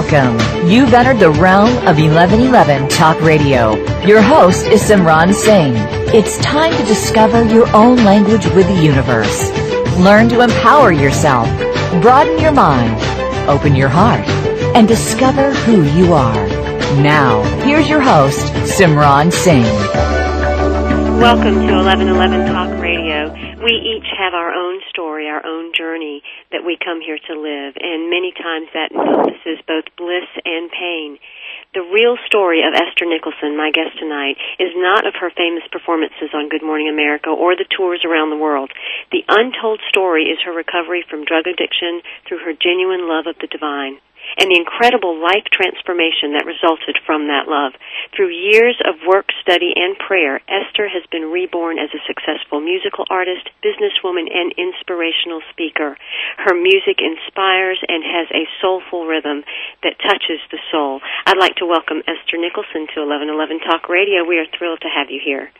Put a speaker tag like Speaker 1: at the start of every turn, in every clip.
Speaker 1: Welcome. You've entered the realm of 1111 Talk Radio. Your host is Simran Singh. It's time to discover your own language with the universe. Learn to empower yourself, broaden your mind, open your heart, and discover who you are. Now, here's your host, Simran Singh.
Speaker 2: Welcome to 1111 Talk. We each have our own story, our own journey that we come here to live, and many times that encompasses both bliss and pain. The real story of Ester Nicholson, my guest tonight, is not of her famous performances on Good Morning America or the tours around the world. The untold story is her recovery from drug addiction through her genuine love of the divine and the incredible life transformation that resulted from that love. Through years of work, study, and prayer, Ester has been reborn as a successful musical artist, businesswoman, and inspirational speaker. Her music inspires and has a soulful rhythm that touches the soul. I'd like to welcome Ester Nicholson to 1111 Talk Radio. We are thrilled to have you here.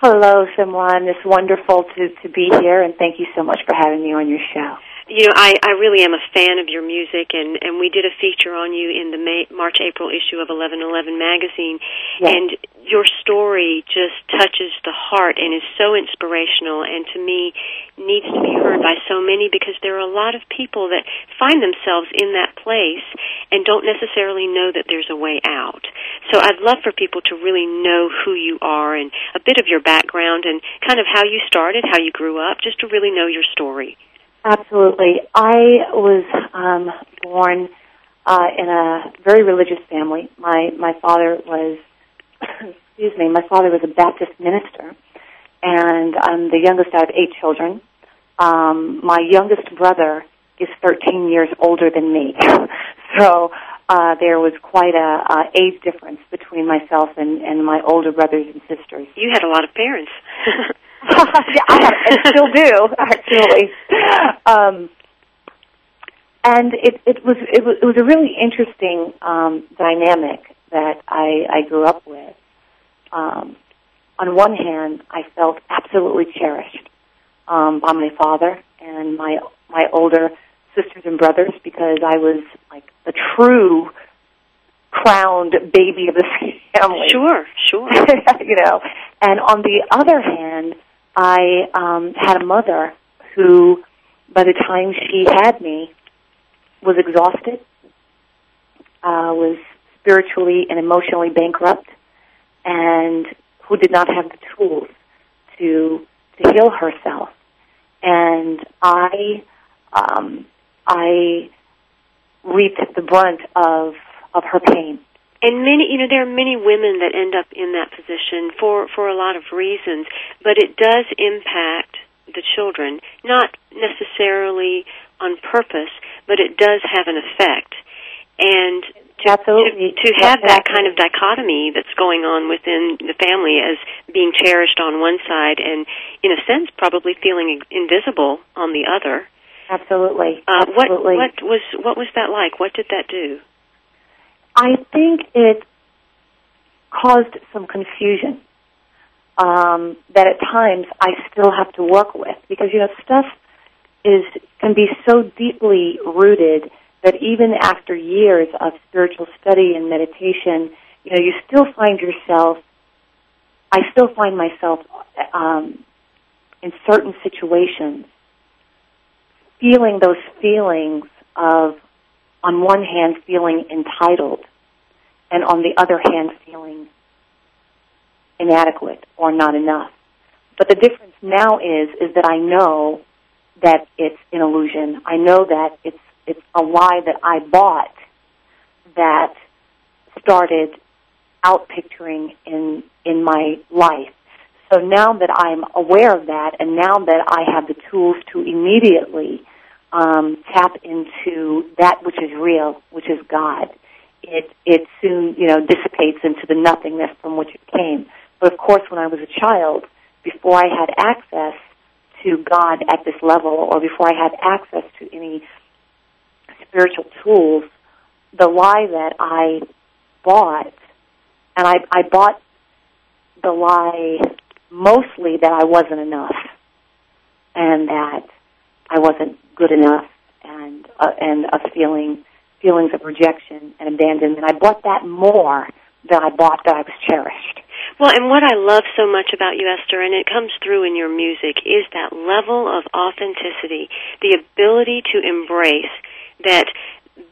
Speaker 3: Hello, Simran. It's wonderful to, to be here, and thank you so much for having me on your show
Speaker 2: you know, I, I really am a fan of your music, and, and we did a feature on you in the May, March April issue of 1111 magazine,
Speaker 3: yes.
Speaker 2: and your story just touches the heart and is so inspirational, and to me needs to be heard by so many because there are a lot of people that find themselves in that place and don't necessarily know that there's a way out. So I'd love for people to really know who you are and a bit of your background and kind of how you started, how you grew up, just to really know your story.
Speaker 3: Absolutely. I was um, born uh, in a very religious family. My my father was, excuse me, my father was a Baptist minister, and I'm the youngest out of eight children. Um, my youngest brother is 13 years older than me, so uh, there was quite a, a age difference between myself and, and my older brothers and sisters.
Speaker 2: You had a lot of parents.
Speaker 3: yeah, I, have, I still do actually. Um, and it, it was it was it was a really interesting um, dynamic that I, I grew up with. Um, on one hand, I felt absolutely cherished um, by my father and my my older sisters and brothers because I was like the true crowned baby of the family.
Speaker 2: Sure, sure.
Speaker 3: you know, and on the other hand, I um, had a mother who, by the time she had me, was exhausted, uh, was spiritually and emotionally bankrupt, and who did not have the tools to to heal herself. And I, um, I reaped the brunt of of her pain
Speaker 2: and many you know there are many women that end up in that position for for a lot of reasons but it does impact the children not necessarily on purpose but it does have an effect and to,
Speaker 3: Absolutely.
Speaker 2: to, to have that kind of dichotomy that's going on within the family as being cherished on one side and in a sense probably feeling invisible on the other
Speaker 3: Absolutely.
Speaker 2: Uh,
Speaker 3: Absolutely.
Speaker 2: What, what was what was that like? What did that do?
Speaker 3: I think it caused some confusion um, that at times I still have to work with because you know stuff is can be so deeply rooted that even after years of spiritual study and meditation, you know, you still find yourself. I still find myself um, in certain situations feeling those feelings of on one hand feeling entitled and on the other hand feeling inadequate or not enough. But the difference now is is that I know that it's an illusion. I know that it's it's a lie that I bought that started out picturing in in my life. So now that I'm aware of that, and now that I have the tools to immediately um, tap into that which is real, which is God, it it soon you know dissipates into the nothingness from which it came. But of course, when I was a child, before I had access to God at this level, or before I had access to any spiritual tools, the lie that I bought, and I, I bought the lie mostly that I wasn't enough, and that I wasn't good enough, and uh, and of feeling feelings of rejection and abandonment. I bought that more than I bought that I was cherished.
Speaker 2: Well, and what I love so much about you, Ester, and it comes through in your music, is that level of authenticity, the ability to embrace that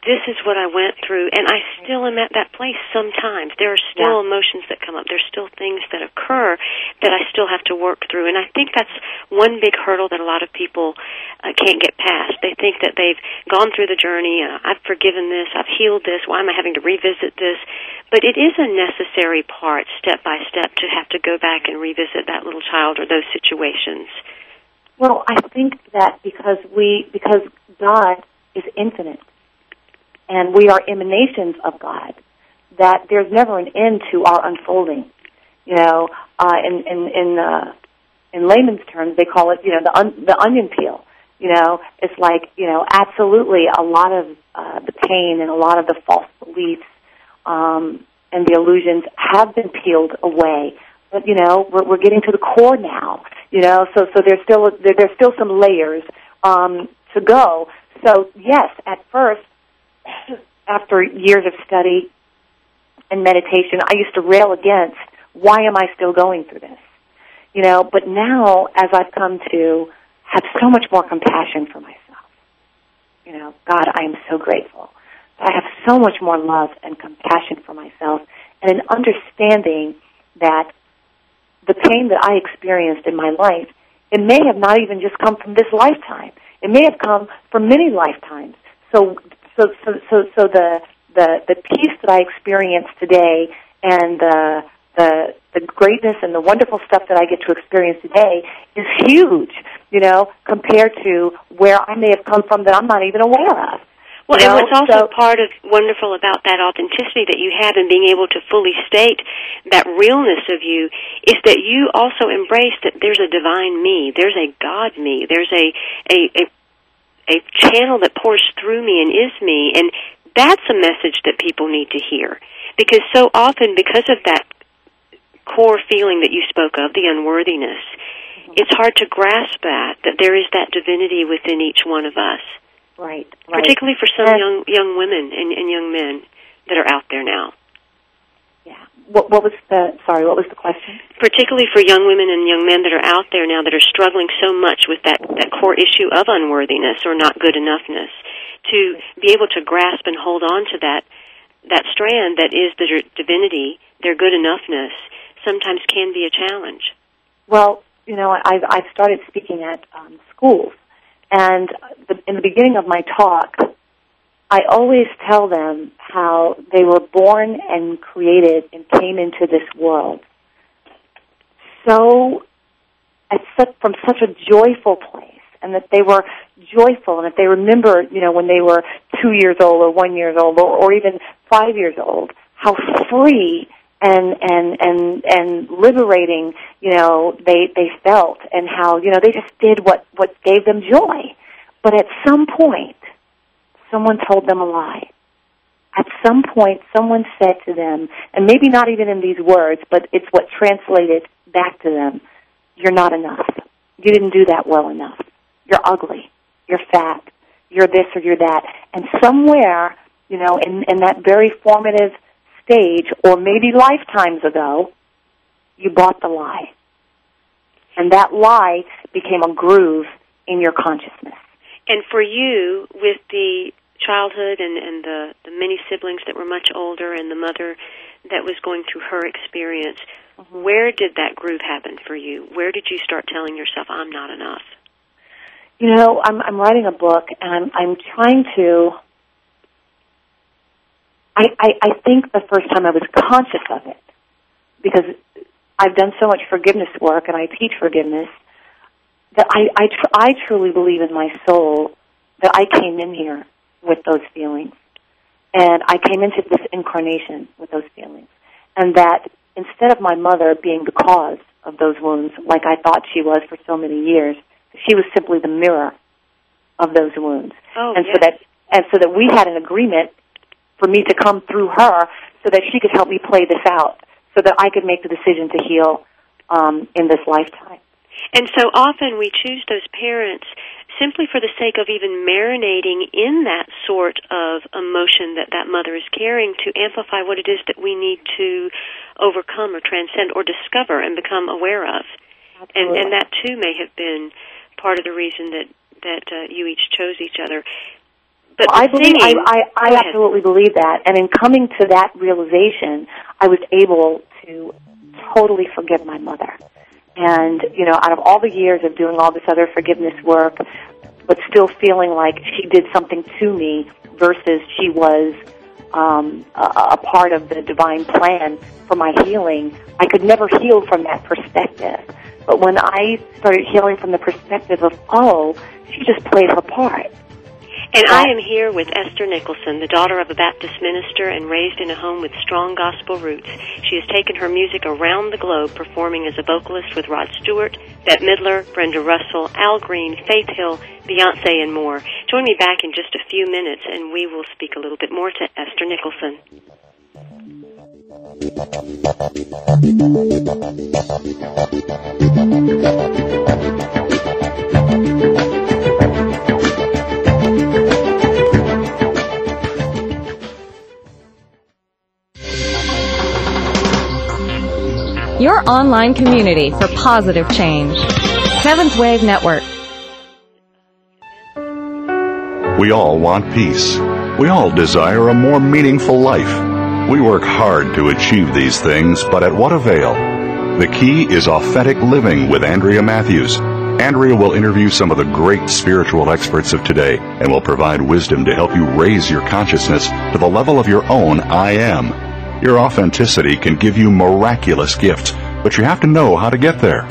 Speaker 2: this is what I went through, and I still am at that place sometimes. There are still yeah. emotions that come up. There's still things that occur that I still have to work through, and I think that's one big hurdle that a lot of people uh, can't get past. They think that they've gone through the journey, uh, I've forgiven this, I've healed this, why am I having to revisit this? But it is a necessary part, step by step, to have to go back and revisit that little child or those situations.
Speaker 3: Well, I think that because we, because God is infinite and we are emanations of God, that there's never an end to our unfolding. You know, uh, in in in, uh, in layman's terms, they call it you know the un- the onion peel. You know, it's like you know absolutely a lot of uh, the pain and a lot of the false beliefs um, and the illusions have been peeled away. But you know, we're, we're getting to the core now. You know, so so there's still there, there's still some layers um, to go. So yes, at first after years of study and meditation, I used to rail against why am I still going through this? You know, but now as I've come to have so much more compassion for myself, you know, God, I am so grateful. I have so much more love and compassion for myself and an understanding that the pain that I experienced in my life, it may have not even just come from this lifetime. It may have come from many lifetimes. So so so so so the the the peace that I experience today and the the the greatness and the wonderful stuff that I get to experience today is huge, you know, compared to where I may have come from that I'm not even aware of.
Speaker 2: Well, and what's also so, part of wonderful about that authenticity that you have and being able to fully state that realness of you is that you also embrace that there's a divine me, there's a God me, there's a a, a a channel that pours through me and is me and that's a message that people need to hear because so often because of that core feeling that you spoke of the unworthiness mm-hmm. it's hard to grasp that that there is that divinity within each one of us
Speaker 3: right,
Speaker 2: right. particularly for some and young young women and, and young men that are out there now
Speaker 3: what, what was the sorry? What was the question?
Speaker 2: Particularly for young women and young men that are out there now that are struggling so much with that that core issue of unworthiness or not good enoughness, to be able to grasp and hold on to that that strand that is the divinity, their good enoughness, sometimes can be a challenge.
Speaker 3: Well, you know, I've I've started speaking at um, schools, and the, in the beginning of my talk, I always tell them how they were born and created and came into this world so at such, from such a joyful place and that they were joyful and if they remember, you know, when they were two years old or one years old or, or even five years old, how free and and and and liberating, you know, they they felt and how, you know, they just did what what gave them joy. But at some point someone told them a lie. At some point, someone said to them, and maybe not even in these words, but it's what translated back to them, you're not enough. You didn't do that well enough. You're ugly. You're fat. You're this or you're that. And somewhere, you know, in, in that very formative stage, or maybe lifetimes ago, you bought the lie. And that lie became a groove in your consciousness.
Speaker 2: And for you, with the childhood and, and the, the many siblings that were much older and the mother that was going through her experience, mm-hmm. where did that groove happen for you? Where did you start telling yourself, I'm not enough?
Speaker 3: you know, I'm I'm writing a book and I'm I'm trying to I, I, I think the first time I was conscious of it because I've done so much forgiveness work and I teach forgiveness that I I, tr- I truly believe in my soul that I came in here with those feelings and I came into this incarnation with those feelings and that instead of my mother being the cause of those wounds like I thought she was for so many years she was simply the mirror of those wounds.
Speaker 2: Oh,
Speaker 3: and
Speaker 2: yes.
Speaker 3: so that and so that we had an agreement for me to come through her so that she could help me play this out so that I could make the decision to heal um, in this lifetime.
Speaker 2: And so often we choose those parents simply for the sake of even marinating in that sort of emotion that that mother is carrying to amplify what it is that we need to overcome or transcend or discover and become aware of. And,
Speaker 3: Absolutely.
Speaker 2: and that too may have been part of the reason that that uh, you each chose each other. But
Speaker 3: Well, I believe I, I, I absolutely believe that, and in coming to that realization, I was able to totally forgive my mother. And you know, out of all the years of doing all this other forgiveness work, but still feeling like she did something to me versus she was um, a, a part of the divine plan for my healing, I could never heal from that perspective. But when I started healing from the perspective of, oh, she just played her part.
Speaker 2: And I am here with Ester Nicholson, the daughter of a Baptist minister and raised in a home with strong gospel roots. She has taken her music around the globe, performing as a vocalist with Rod Stewart, Bette Midler, Brenda Russell, Al Green, Faith Hill, Beyonce, and more. Join me back in just a few minutes, and we will speak a little bit more to Ester Nicholson.
Speaker 4: online community for positive change. Seventh Wave Network.
Speaker 5: We all want peace. We all desire a more meaningful life. We work hard to achieve these things, but at what avail? The key is authentic living with Andrea Matthews. Andrea will interview some of the great spiritual experts of today and will provide wisdom to help you raise your consciousness to the level of your own I am. Your authenticity can give you miraculous gifts, but you have to know how to get there.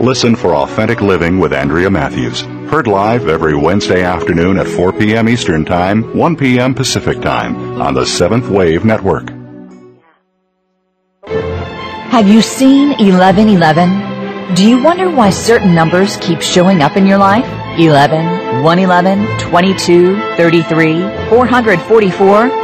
Speaker 5: Listen for Authentic Living with Andrea Matthews. Heard live every Wednesday afternoon at 4 p.m. Eastern Time, 1 p.m. Pacific Time on the Seventh Wave Network.
Speaker 1: Have you seen 1111? Do you wonder why certain numbers keep showing up in your life? 11, 111, 22, 33, 444?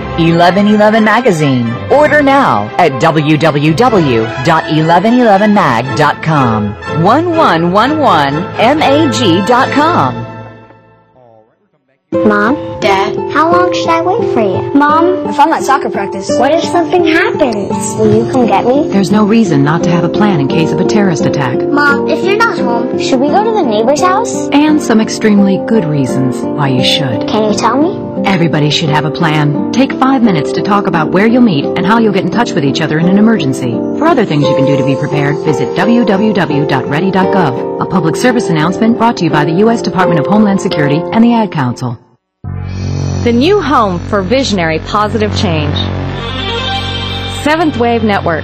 Speaker 1: 1111 Magazine. Order now at www.1111mag.com. 1111mag.com.
Speaker 6: Mom?
Speaker 7: Dad,
Speaker 6: How long should I wait for you? Mom?
Speaker 7: if I'm at soccer practice,
Speaker 6: What if something happens? Will you come get me?
Speaker 8: There's no reason not to have a plan in case of a terrorist attack.
Speaker 6: Mom, if you're not home, should we go to the neighbor's house?
Speaker 8: And some extremely good reasons why you should.
Speaker 6: Can you tell me?
Speaker 8: Everybody should have a plan. Take five minutes to talk about where you'll meet and how you'll get in touch with each other in an emergency. For other things you can do to be prepared, visit www.ready.gov. A public service announcement brought to you by the U.S. Department of Homeland Security and the Ad Council.
Speaker 4: The new home for visionary positive change. Seventh Wave Network.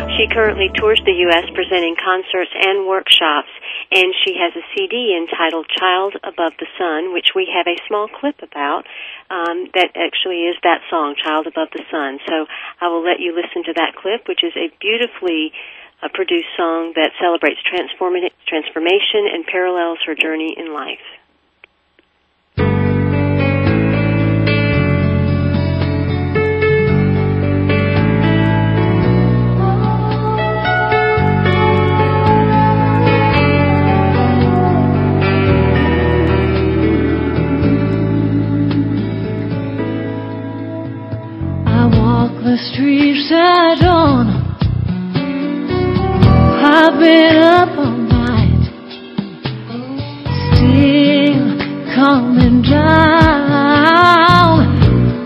Speaker 2: She currently tours the U.S. presenting concerts and workshops, and she has a CD entitled Child Above the Sun, which we have a small clip about um, that actually is that song, Child Above the Sun. So I will let you listen to that clip, which is a beautifully uh, produced song that celebrates transformation and parallels her journey in life.
Speaker 7: Been up all night, still coming down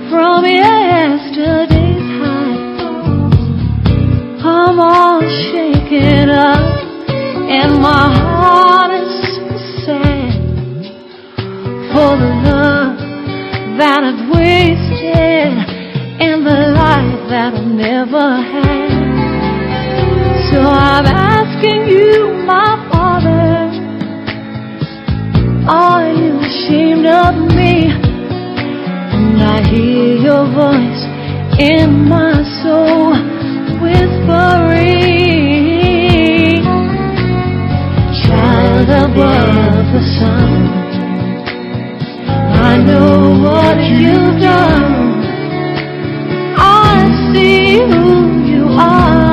Speaker 7: from yesterday's high. I'm all shaken up, and my heart is so sad for the love that I've wasted and the life that I never had. So I'm asking you, my Father, are you ashamed of me? And I hear your voice in my soul whispering, Child above the sun, I know what you've done. I see who you are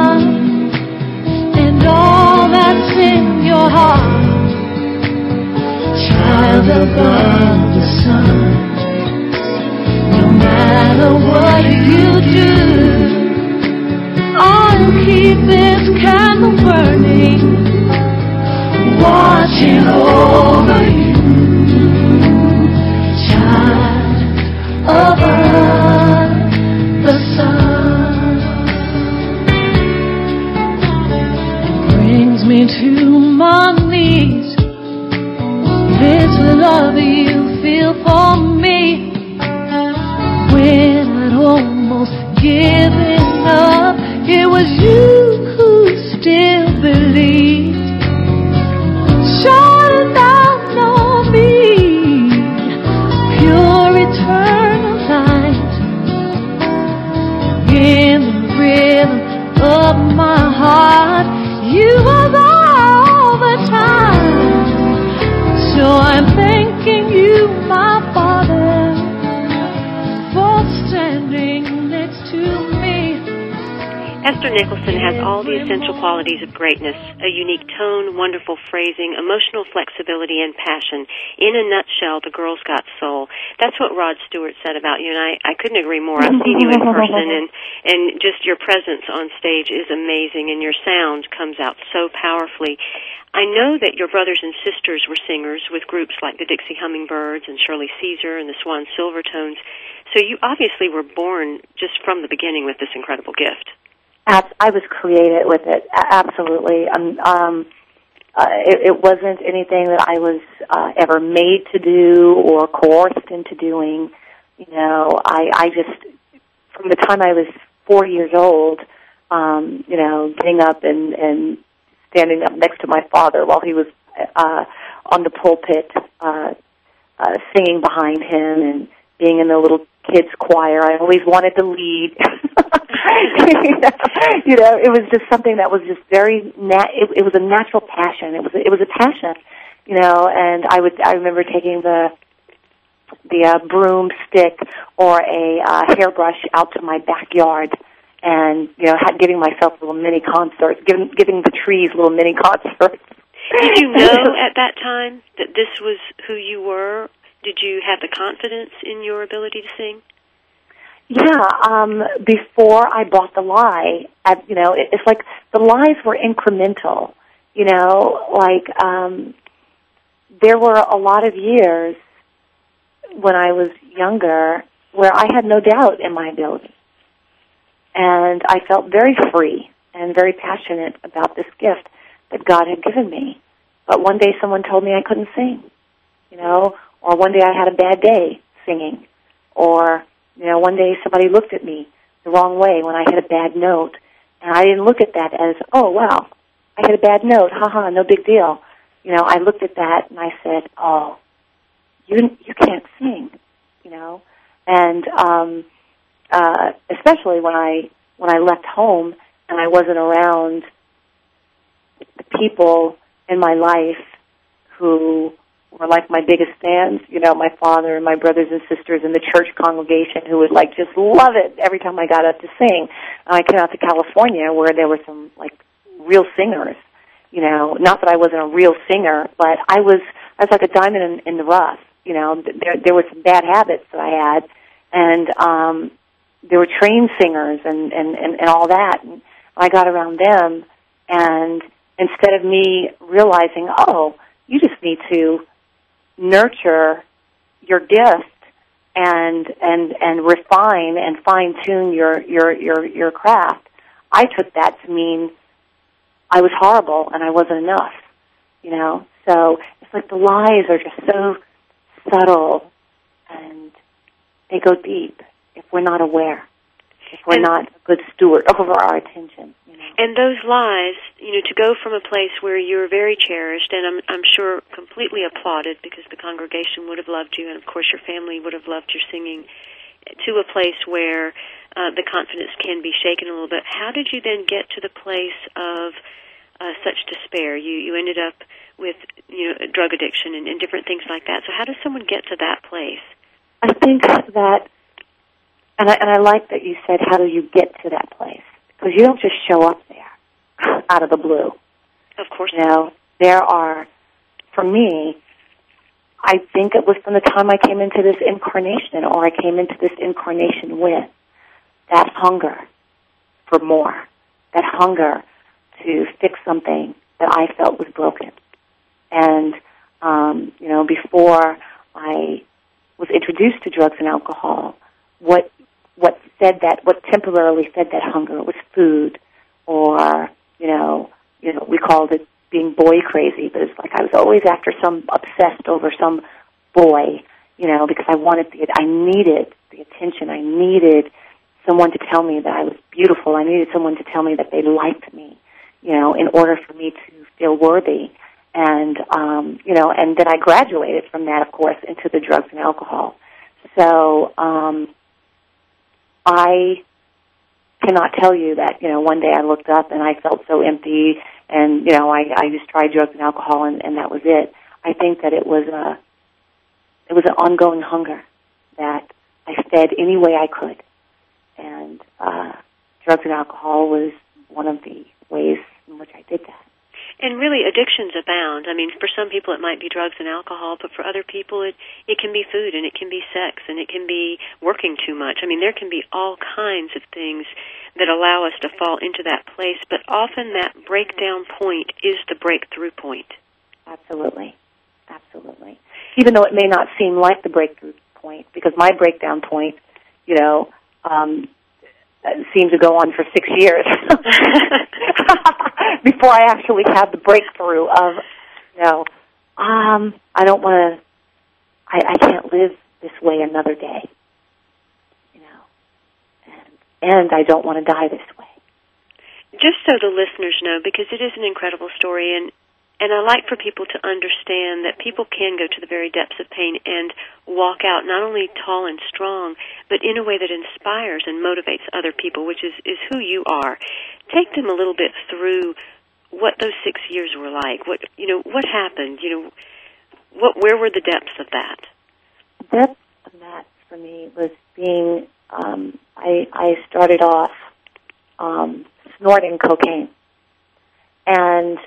Speaker 7: above the sun, no matter what
Speaker 2: and passion. In a nutshell, the girl's got soul. That's what Rod Stewart said about you, and I, I couldn't agree more. I've seen you in person, and, and just your presence on stage is amazing, and your sound comes out so powerfully. I know that your brothers and sisters were singers with groups like the Dixie Hummingbirds and Shirley Caesar and the Swan Silvertones. So you obviously were born just from the beginning with this incredible gift.
Speaker 3: I was created with it. Absolutely. Um, um, uh, it, it wasn't anything that I was uh, ever made to do or coerced into doing. You know, I, I just from the time I was four years old, um, you know, getting up and and standing up next to my father while he was uh, on the pulpit, uh, uh, singing behind him and being in the little kids choir. I always wanted to lead. you know, it was just something that was just very nat. It, it was a natural passion. It was it was a passion, you know. And I would I remember taking the the uh, broomstick or a uh, hairbrush out to my backyard and you know had giving myself little mini concerts, giving giving the trees little mini concerts.
Speaker 2: Did you know at that time that this was who you were? Did you have the confidence in your ability to sing?
Speaker 3: Yeah, um, before I bought the lie, I, you know, it, it's like the lies were incremental. You know, like um, there were a lot of years when I was younger where I had no doubt in my ability, and I felt very free and very passionate about this gift. that God had given me. But one day someone told me I couldn't sing, you know, or one day I had a bad day singing, or, you know, one day somebody looked at me the wrong way when I hit a bad note, and I didn't look at that as, oh, wow, I hit a bad note, haha, no big deal. You know, I looked at that and I said, oh, you, you can't sing, you know, and, um, uh, especially when I, when I left home and I wasn't around the people in my life who were like my biggest fans, you know, my father and my brothers and sisters in the church congregation who would like just love it every time I got up to sing. And I came out to California where there were some like real singers, you know, not that I wasn't a real singer, but I was I was like a diamond in, in the rough, you know. There there were some bad habits that I had and um there were trained singers and and and, and all that. And I got around them and instead of me realizing, oh, you just need to nurture your gift and and and refine and fine tune your your your your craft. I took that to mean I was horrible and I wasn't enough. You know, so it's like the lies are just so subtle and they go deep if we're not aware, if we're
Speaker 2: And-
Speaker 3: not a good steward over our attention. You know.
Speaker 2: And those lies, you know, to go from a place where you're very cherished and I'm I'm sure completely applauded because the congregation would have loved you and of course your family would have loved your singing to a place where uh, the confidence can be shaken a little bit. How did you then get to the place of uh, such despair? You you ended up with you know drug addiction and, and different things like that. So how does someone get to that place?
Speaker 3: I think that, and I, and I like that you said, how do you get to that place? Because you don't just show up there out of the blue.
Speaker 2: Of course.
Speaker 3: You know, there are, for me, I think it was from the time I came into this incarnation, or I came into this incarnation with that hunger for more, that hunger to fix something that I felt was broken. And, um, you know, before I was introduced to drugs and alcohol, what what fed that, what temporarily fed that hunger. Was food, or you know, you know, we called it being boy crazy, but it's like I was always after some obsessed over some boy, you know, because I wanted the, I needed the attention, I needed someone to tell me that I was beautiful, I needed someone to tell me that they liked me, you know, in order for me to feel worthy. And um, you know, and then I graduated from that, of course, into the drugs and alcohol. So um, I cannot tell you that you know one day I looked up and I felt so empty, and you know I, I just tried drugs and alcohol, and, and that was it. I think that it was a it was an ongoing hunger that I fed any way I could, and uh, drugs and alcohol was one of the ways in which I did that.
Speaker 2: And really, addictions abound. I mean, for some people it might be drugs and alcohol, but for other people it it can be food and it can be sex and it can be working too much. I mean, there can be all kinds of things that allow us to fall into that place, but often that breakdown point is the breakthrough point.
Speaker 3: Absolutely. Absolutely. Even though it may not seem like the breakthrough point, because my breakdown point, you know, um, seemed to go on for six years before I actually had the breakthrough of, you know, um, I don't want to, I, I can't live this way another day, you know, and, and I don't want to die this way.
Speaker 2: Just so the listeners know, because it is an incredible story, and and I like for people to understand that people can go to the very depths of pain and walk out not only tall and strong, but in a way that inspires and motivates other people, which is, is who you are. Take them a little bit through what those six years were like. What you know, what happened? You know, what where were the depths of that?
Speaker 3: The depth of that for me was being um, I I started off um, snorting cocaine, and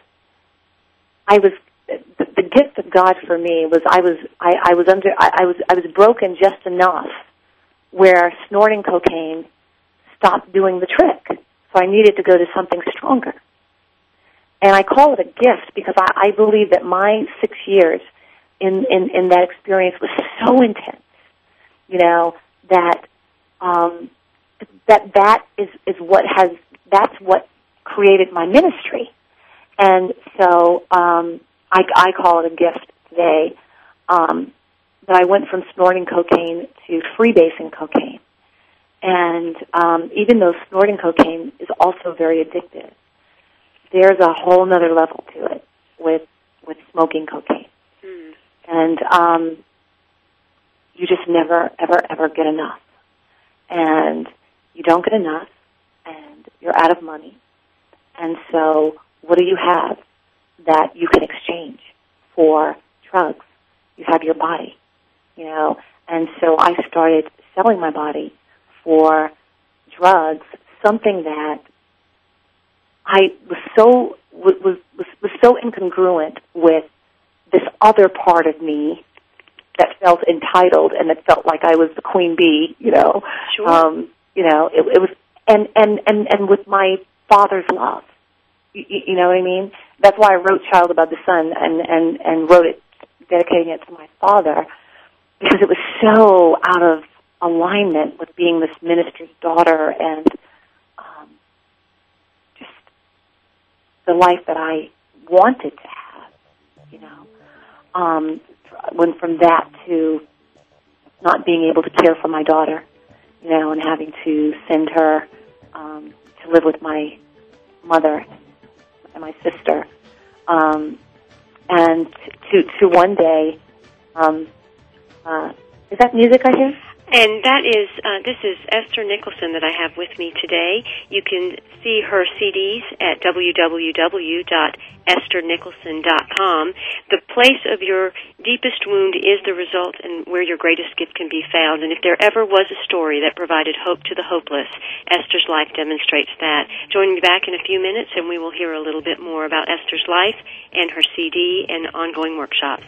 Speaker 3: I was the, the gift of God for me was I was I, I was under I, I was I was broken just enough where snorting cocaine stopped doing the trick, so I needed to go to something stronger. And I call it a gift because I, I believe that my six years in, in, in that experience was so intense, you know, that um, that that is, is what has that's what created my ministry. And so um, I, I call it a gift today um, that I went from snorting cocaine to freebasing cocaine. And um, even though snorting cocaine is also very addictive, there's a whole other level to it with with smoking cocaine.
Speaker 2: Mm.
Speaker 3: And um, you just never, ever, ever get enough. And you don't get enough, and you're out of money. And so, what do you have that you can exchange for drugs? You have your body, you know. And so, I started selling my body for drugs, something that I was so was was was so incongruent with this other part of me that felt entitled and that felt like I was the queen bee, you know.
Speaker 2: Sure.
Speaker 3: Um, you know, it, it was and and and and with my father's love. You, know what I mean? That's why I wrote "Child Above the Sun" and and and wrote it dedicating it to my father because it was so out of alignment with being this minister's daughter and um, just the life that I wanted to have. You know, um, went from that to not being able to care for my daughter, you know, and having to send her um, to live with my mother and my sister, um, and to to one day, um, uh, is that music I hear?
Speaker 2: And that is, uh, this is Ester Nicholson that I have with me today. You can see her CDs at www.esternicholson.com. The place of your deepest wound is the result and where your greatest gift can be found. And if there ever was a story that provided hope to the hopeless, Ester's life demonstrates that. Join me back in a few minutes and we will hear a little bit more about Ester's life and her CD and ongoing workshops.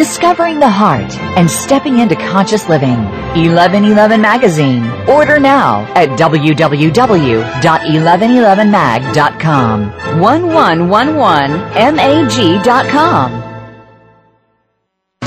Speaker 1: discovering the heart, and stepping into conscious living. 1111 Magazine. Order now at www.1111mag.com. 1111mag.com.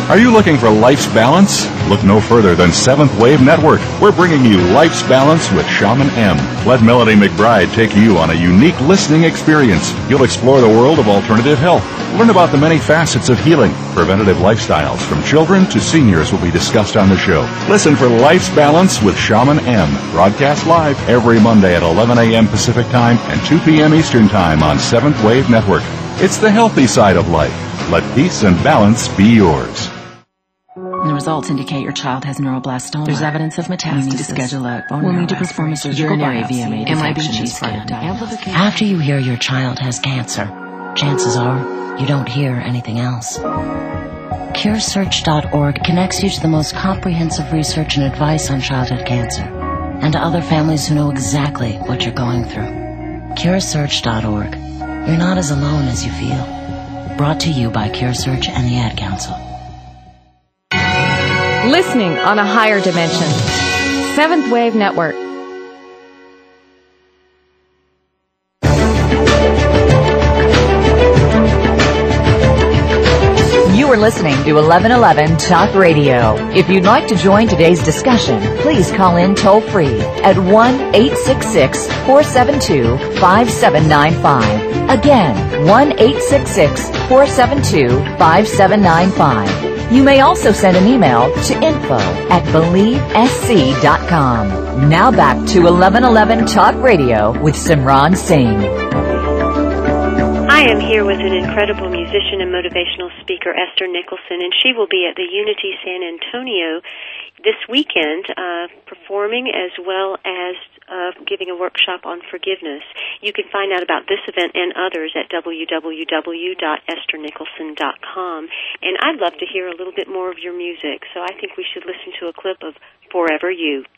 Speaker 5: Are you looking for life's balance? Look no further than Seventh Wave Network. We're bringing you Life's Balance with Shaman M. Let Melody McBride take you on a unique listening experience. You'll explore the world of alternative health. Learn about the many facets of healing. Preventative lifestyles from children to seniors will be discussed on the show. Listen for Life's Balance with Shaman M. Broadcast live every Monday at 11 a.m. Pacific Time and 2 p.m. Eastern Time on Seventh Wave Network. It's the healthy side of life. Let peace and balance be yours.
Speaker 8: The results indicate your child has neuroblastoma. There's evidence of metastasis. We need to schedule a bone We'll need to perform a surgical
Speaker 9: urinary
Speaker 8: biopsy.
Speaker 9: VMA
Speaker 8: MIBG
Speaker 9: detection
Speaker 8: scan.
Speaker 9: scan. After you hear your child has cancer, chances are you don't hear anything else. CureSearch.org connects you to the most comprehensive research and advice on childhood cancer and to other families who know exactly what you're going through. CureSearch.org. You're not as alone as you feel. Brought to you by CureSearch and the Ad Council.
Speaker 4: Listening on a higher dimension. Seventh Wave Network.
Speaker 1: To 1111 Talk Radio. If you'd like to join today's discussion, please call in toll free at 1-866-472-5795. Again, 1-866-472-5795. You may also send an email to info at believesc.com. Now back to 1111 Talk Radio with Simran Singh.
Speaker 2: I am here with an incredible musician and motivational speaker, Ester Nicholson, and she will be at the Unity San Antonio this weekend, uh, performing as well as uh, giving a workshop on forgiveness. You can find out about this event and others at www.esternicholson.com. And I'd love to hear a little bit more of your music, so I think we should listen to a clip of Forever You.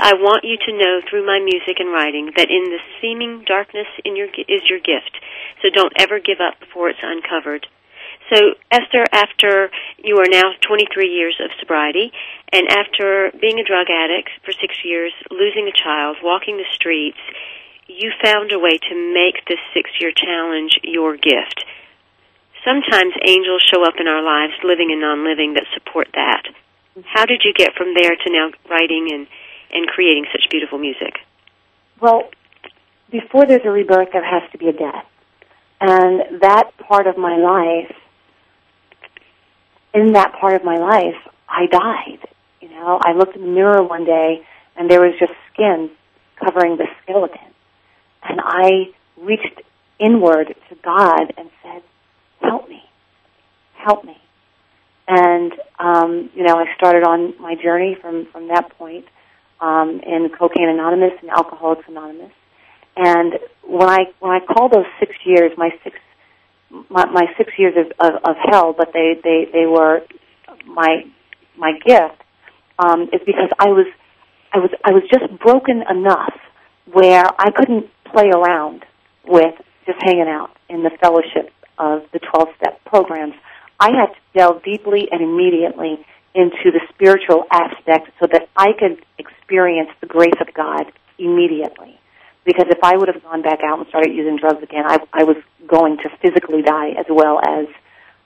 Speaker 2: I want you to know through my music and writing that in the seeming darkness in your is your gift. So don't ever give up before it's uncovered. So Ester, after you are now 23 years of sobriety, and after being a drug addict for six years, losing a child, walking the streets, you found a way to make this six-year challenge your gift. Sometimes angels show up in our lives, living and non-living, that support that. How did you get from there to now writing and and creating such beautiful music?
Speaker 3: Well, before there's a rebirth, there has to be a death. And that part of my life, in that part of my life, I died. You know, I looked in the mirror one day and there was just skin covering the skeleton. And I reached inward to God and said, help me. Help me. And, um, you know, I started on my journey from, from that point um, in Cocaine Anonymous and Alcoholics Anonymous. And when I when I call those six years, my six my, my six years of, of, of hell, but they, they, they were my my gift, um, is because I was I was I was just broken enough where I couldn't play around with just hanging out in the fellowship of the twelve step programs. I had to delve deeply and immediately into the spiritual aspect so that I could experience the grace of God immediately. Because if I would have gone back out and started using drugs again, I, I was going to physically die as well as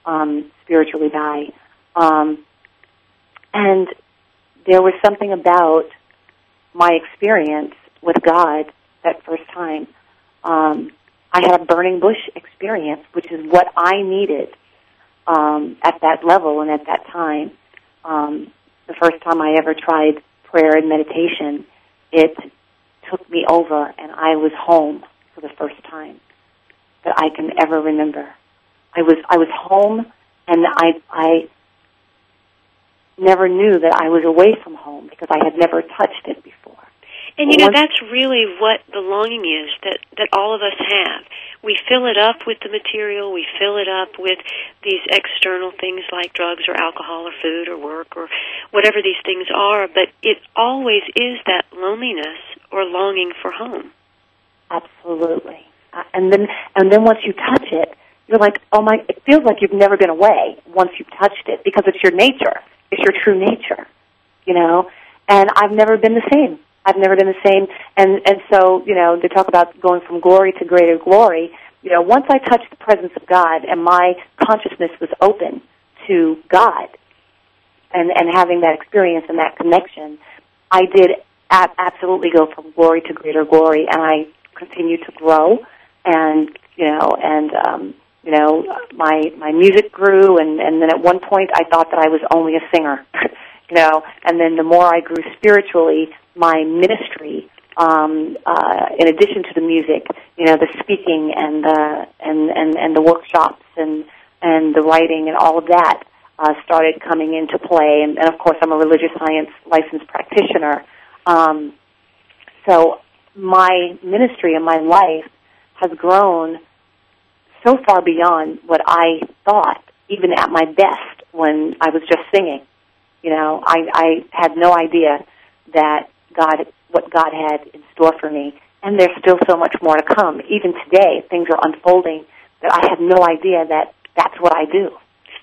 Speaker 3: um, spiritually die. Um, and there was something about my experience with God that first time. Um, I had a burning bush experience, which is what I needed um, at that level and at that time um, the first time I ever tried prayer and meditation, it took me over and I was home for the first time that I can ever remember. I was I was home, and I I never knew that I was away from home because I had never touched it before.
Speaker 2: And you know that's really what the longing is that that all of us have. We fill it up with the material, we fill it up with these external things like drugs or alcohol or food or work or whatever these things are, but it always is that loneliness or longing for home.
Speaker 3: Absolutely. Uh, and then and then once you touch it, you're like, "Oh my, it feels like you've never been away once you've touched it because it's your nature. It's your true nature." You know? And I've never been the same I've never been the same. And and so you know, to talk about going from glory to greater glory, you know, once I touched the presence of God and my consciousness was open to God, and and having that experience and that connection, I did a- absolutely go from glory to greater glory, and I continued to grow, and you know, and um, you know, my my music grew, and and then at one point I thought that I was only a singer. you know, and then the more I grew spiritually, my ministry, um, uh, in addition to the music, you know, the speaking and the and and and the workshops and and the writing and all of that uh, started coming into play. And, and of course, I'm a religious science licensed practitioner. Um, so my ministry and my life has grown so far beyond what I thought, even at my best when I was just singing. You know, I, I had no idea that God, what God had in store for me. And there's still so much more to come. Even today, things are unfolding that I had no idea that that's what I do.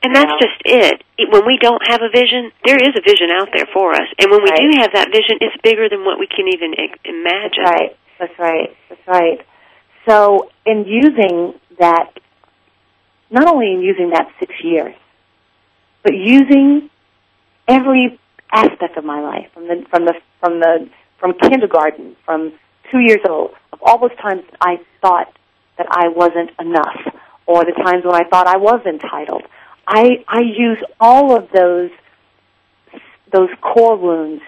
Speaker 2: And that's just it. When we don't have a vision, there is a vision out there for us. And when we
Speaker 3: right.
Speaker 2: do have that vision, it's bigger than what we can even imagine.
Speaker 3: That's right. That's right. That's right. So, in using that, not only in using that six years, but using every aspect of my life, from the from the from the from kindergarten, from two years old, of all those times I thought that I wasn't enough, or the times when I thought I was entitled. I I use all of those those core wounds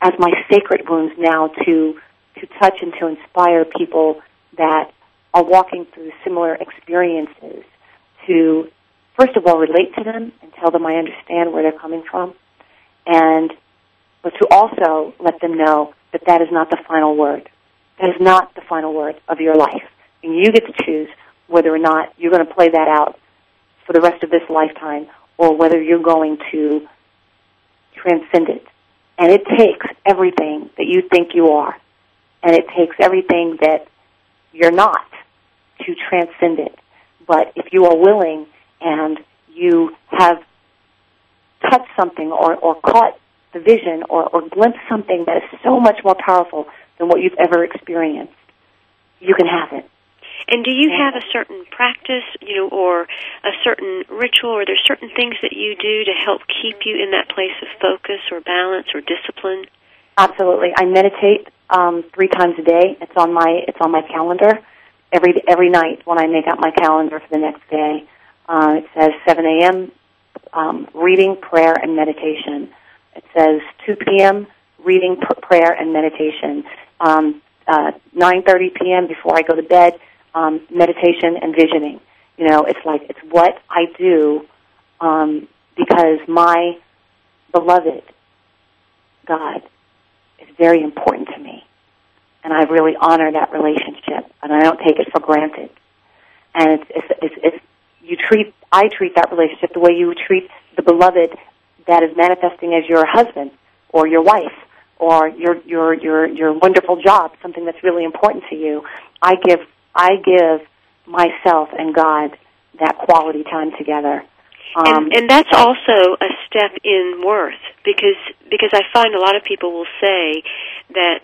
Speaker 3: as my sacred wounds now to to touch and to inspire people that are walking through similar experiences to first of all relate to them and tell them I understand where they're coming from and but to also let them know that that is not the final word. That is not the final word of your life. And you get to choose whether or not you're going to play that out for the rest of this lifetime or whether you're going to transcend it. And it takes everything that you think you are, and it takes everything that you're not to transcend it. But if you are willing and you have touch something or, or caught the vision or, or glimpse something that is so much more powerful than what you've ever experienced, you can have it.
Speaker 2: And do you have a certain practice, you know, or a certain ritual, or there's certain things that you do to help keep you in that place of focus or balance or discipline?
Speaker 3: Absolutely. I meditate um, three times a day. It's on my it's on my calendar every every night when I make out my calendar for the next day. Uh, it says 7 a.m um, reading, prayer, and meditation. It says 2 p.m. reading, pr- prayer, and meditation. Um, uh, 9:30 p.m. before I go to bed, um, meditation and visioning. You know, it's like it's what I do um, because my beloved God is very important to me, and I really honor that relationship, and I don't take it for granted. And it's it's it's, it's you treat I treat that relationship the way you treat the beloved that is manifesting as your husband or your wife or your your your your wonderful job, something that's really important to you. I give I give myself and God that quality time together.
Speaker 2: Um, and, and that's also a step in worth because because I find a lot of people will say that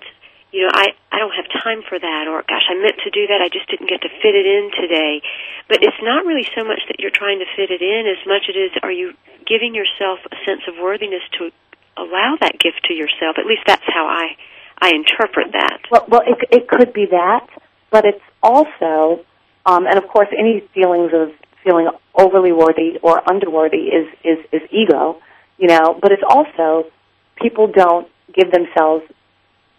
Speaker 2: you know, I, I don't have time for that, or gosh, I meant to do that, I just didn't get to fit it in today. But it's not really so much that you're trying to fit it in as much as it is are you giving yourself a sense of worthiness to allow that gift to yourself. At least that's how I, I interpret that.
Speaker 3: Well, well it, it could be that, but it's also, um, and of course, any feelings of feeling overly worthy or underworthy is, is, is ego, you know, but it's also people don't give themselves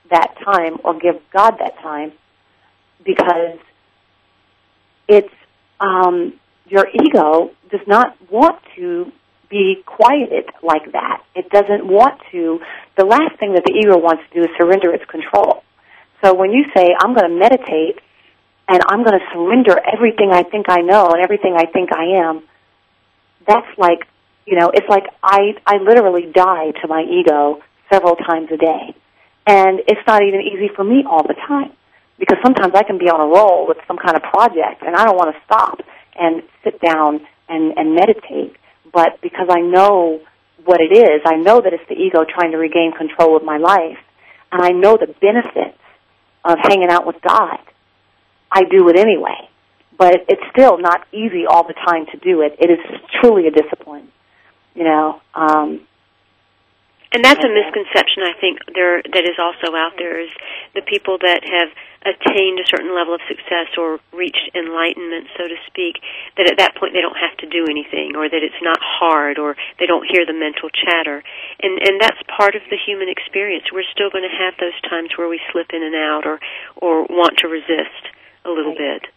Speaker 3: that time or give God that time because it's um, your ego does not want to be quieted like that. It doesn't want to. The last thing that the ego wants to do is surrender its control. So when you say, I'm going to meditate and I'm going to surrender everything I think I know and everything I think I am, that's like, you know, it's like I, I literally die to my ego several times a day. And it's not even easy for me all the time because sometimes I can be on a roll with some kind of project and I don't want to stop and sit down and, and meditate. But because I know what it is, I know that it's the ego trying to regain control of my life, and I know the benefits of hanging out with God. I do it anyway. But it's still not easy all the time to do it. It is truly a discipline. You know, um,
Speaker 2: and that's a misconception I think there that is also out there is the people that have attained a certain level of success or reached enlightenment, so to speak, that at that point they don't have to do anything or that it's not hard or they don't hear the mental chatter. And and that's part of the human experience. We're still going to have those times where we slip in and out or or want to resist a little
Speaker 3: right.
Speaker 2: bit.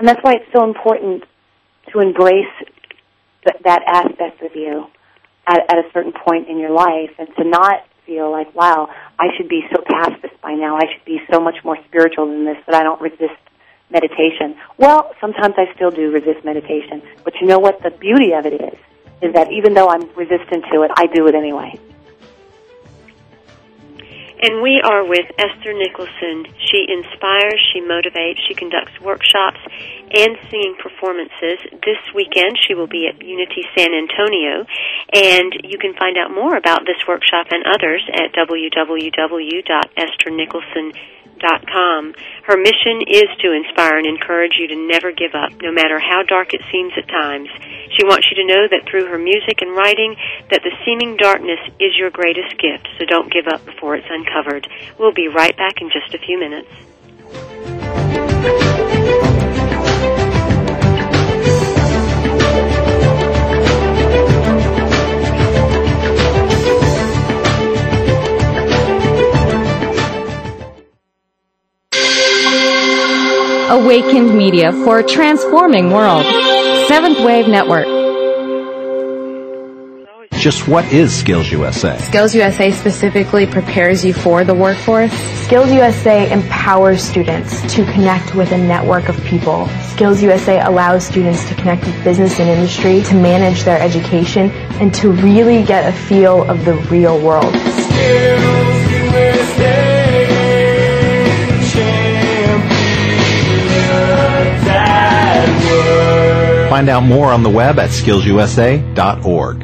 Speaker 3: And that's why it's so important to embrace th- that aspect of you at, at a certain point in your life and to not feel like, wow, I should be so past this by now. I should be so much more spiritual than this that I don't resist meditation. Well, sometimes I still do resist meditation. But you know what? The beauty of it is, is that even though I'm resistant to it, I do it anyway.
Speaker 2: And we are with Ester Nicholson. She inspires, she motivates, she conducts workshops and singing performances. This weekend she will be at Unity San Antonio, and you can find out more about this workshop and others at www.esternicholson.com com. Her mission is to inspire and encourage you to never give up, no matter how dark it seems at times. She wants you to know that through her music and writing that the seeming darkness is your greatest gift, so don't give up before it's uncovered. We'll be right back in just a few minutes.
Speaker 4: Awakened Media for a transforming world. Seventh Wave Network.
Speaker 10: Just what is Skills USA?
Speaker 11: Skills USA specifically prepares you for the workforce.
Speaker 12: Skills USA empowers students to connect with a network of people. Skills USA allows students to connect with business and industry, to manage their education, and to really get a feel of the real world.
Speaker 13: Skills USA.
Speaker 10: Find out more on the web at skillsusa.org.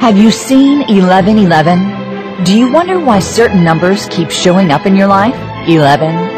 Speaker 1: Have you seen 1111? Do you wonder why certain numbers keep showing up in your life? 11,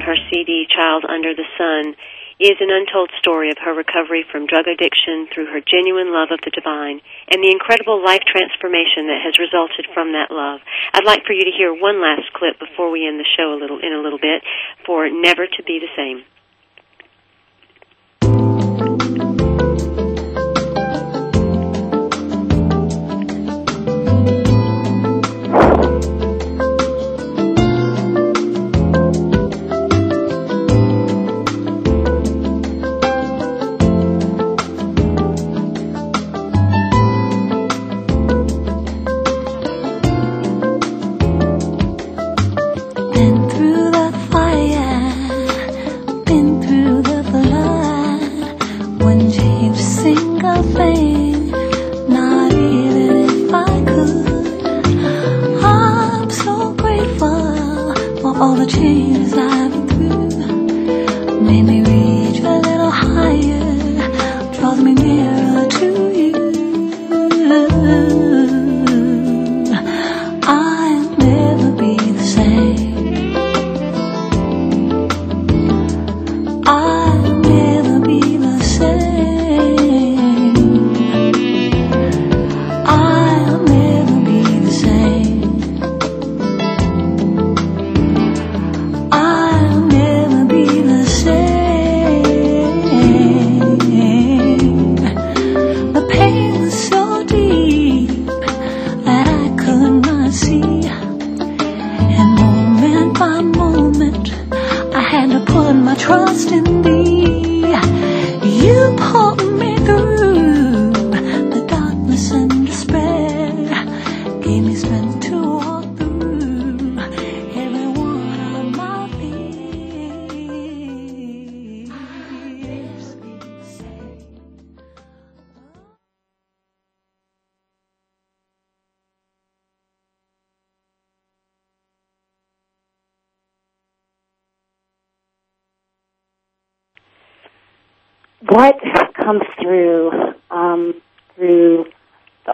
Speaker 2: her CD Child Under the Sun is an untold story of her recovery from drug addiction through her genuine love of the divine and the incredible life transformation that has resulted from that love. I'd like for you to hear one last clip before we end the show a little in a little bit for Never to Be the Same.
Speaker 14: The changes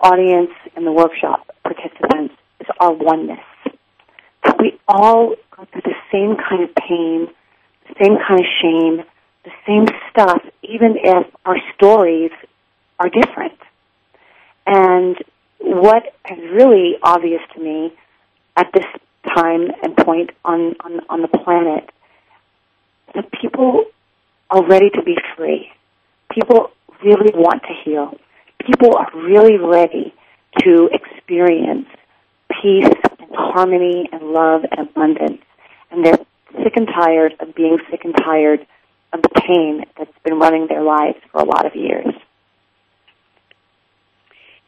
Speaker 3: audience and the workshop participants is our oneness. We all go through the same kind of pain, the same kind of shame, the same stuff, even if our stories are different. And what is really obvious to me at this time and point on, on, on the planet, that people are ready to be free. People really want to heal. People are really ready to experience peace and harmony and love and abundance. And they're sick and tired of being sick and tired of the pain that's been running their lives for a lot of years.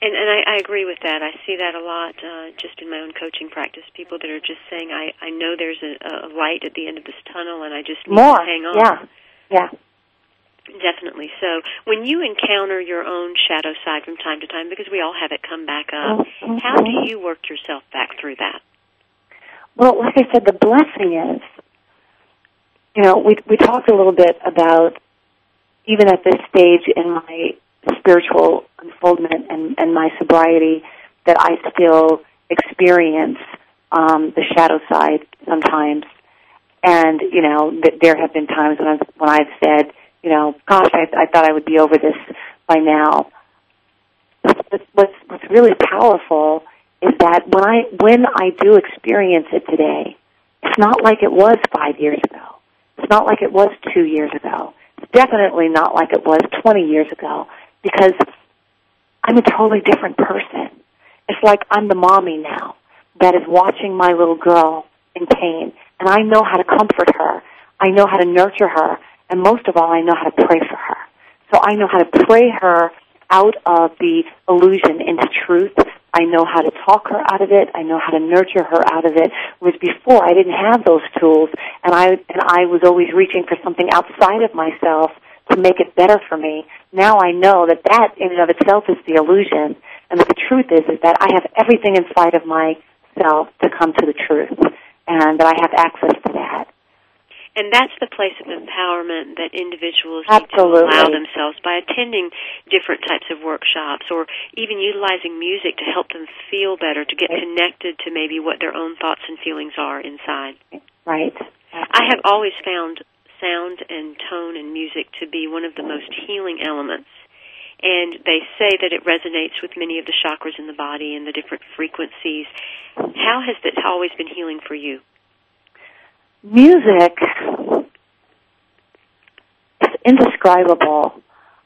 Speaker 2: And and I, I agree with that. I see that a lot uh, just in my own coaching practice. People that are just saying, "I I know there's a, a light at the end of this tunnel, and I just need
Speaker 3: More,
Speaker 2: to hang on."
Speaker 3: yeah, yeah.
Speaker 2: Definitely. So when you encounter your own shadow side from time to time, because we all have it come back up,
Speaker 3: Mhm.
Speaker 2: how do you work yourself back through that?
Speaker 3: Well, like I said, the blessing is, you know, we we talked a little bit about even at this stage in my spiritual unfoldment and, and my sobriety that I still experience um, the shadow side sometimes. And you know, th- there have been times when I've when I've said, you know, gosh, I, I thought I would be over this by now. But what's what's really powerful is that when I when I do experience it today, it's not like it was five years ago. It's not like it was two years ago. It's definitely not like it was twenty years ago because I'm a totally different person. It's like I'm the mommy now that is watching my little girl in pain, and I know how to comfort her. I know how to nurture her, and most of all, I know how to pray for her. So I know how to pray her out of the illusion into truth. I know how to talk her out of it. I know how to nurture her out of it. Whereas before, I didn't have those tools, and I and I was always reaching for something outside of myself to make it better for me. Now I know that that in and of itself is the illusion, and that the truth is is that I have everything inside of myself to come to the truth, and that I have access to that.
Speaker 2: And that's the place of empowerment that individuals
Speaker 3: Absolutely.
Speaker 2: need to allow themselves by attending different types of workshops or even utilizing music to help them feel better, to get connected to maybe what their own thoughts and feelings are inside.
Speaker 3: Right.
Speaker 2: I have always found sound and tone and music to be one of the most healing elements. And they say that it resonates with many of the chakras in the body and the different frequencies. How has this always been healing for you?
Speaker 3: Music is indescribable.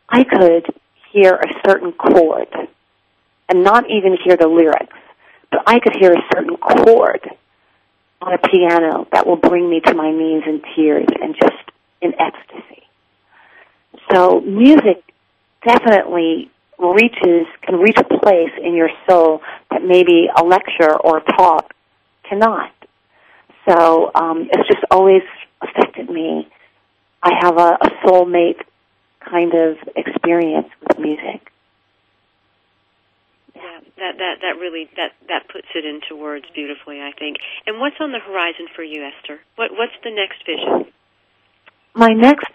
Speaker 3: I could hear a certain chord and not even hear the lyrics, but I could hear a certain chord on a piano that will bring me to my knees in tears and just in ecstasy. So music definitely reaches, can reach a place in your soul that maybe a lecture or a talk cannot. So um, it's just always affected me. I have a, a soulmate kind of experience with music.
Speaker 2: Yeah, that that that really that that puts it into words beautifully, I think. And what's on the horizon for you, Ester? What what's the next vision?
Speaker 3: My next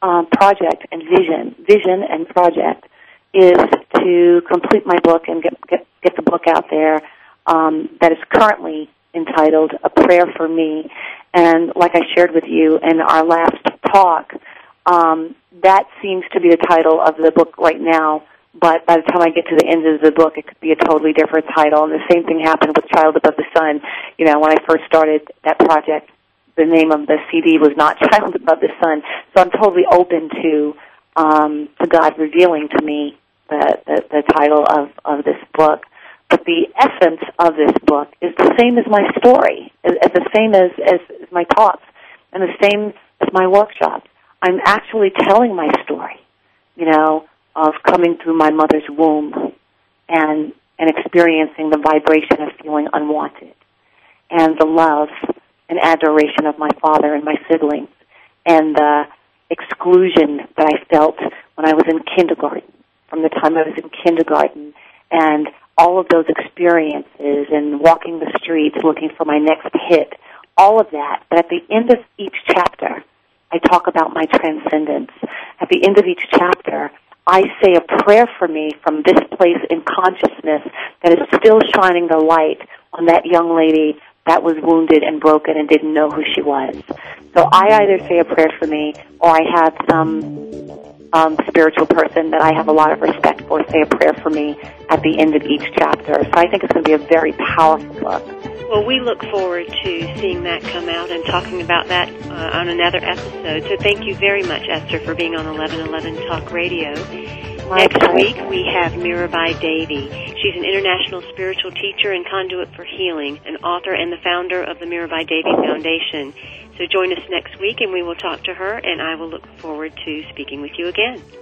Speaker 3: um, project and vision, vision and project, is to complete my book and get get, get the book out there. Um, that is currently entitled A Prayer for Me. And like I shared with you in our last talk, um, that seems to be the title of the book right now. But by the time I get to the end of the book, it could be a totally different title. And the same thing happened with Child Above the Sun. You know, when I first started that project, the name of the CD was not Child Above the Sun. So I'm totally open to um, to God revealing to me the, the, the title of, of this book. But the essence of this book is the same as my story, is, is the same as, as, as my talks, and the same as my workshops. I'm actually telling my story, you know, of coming through my mother's womb and and experiencing the vibration of feeling unwanted and the love and adoration of my father and my siblings and the exclusion that I felt when I was in kindergarten from the time I was in kindergarten and all of those experiences and walking the streets looking for my next hit, all of that. But at the end of each chapter, I talk about my transcendence. At the end of each chapter, I say a prayer for me from this place in consciousness that is still shining the light on that young lady that was wounded and broken and didn't know who she was. So I either say a prayer for me or I have some um, spiritual person that I have a lot of respect for say a prayer for me at the end of each chapter. So I think it's going to be a very powerful book.
Speaker 2: Well, we look forward to seeing that come out and talking about that uh, on another episode. So thank you very much, Ester, for being on 1111 Talk Radio.
Speaker 3: My
Speaker 2: Next
Speaker 3: pleasure.
Speaker 2: week we have Mirabai Devi. She's an international spiritual teacher and conduit for healing, an author and the founder of the Mirabai Devi Foundation. So join us next week and we will talk to her and I will look forward to speaking with you again.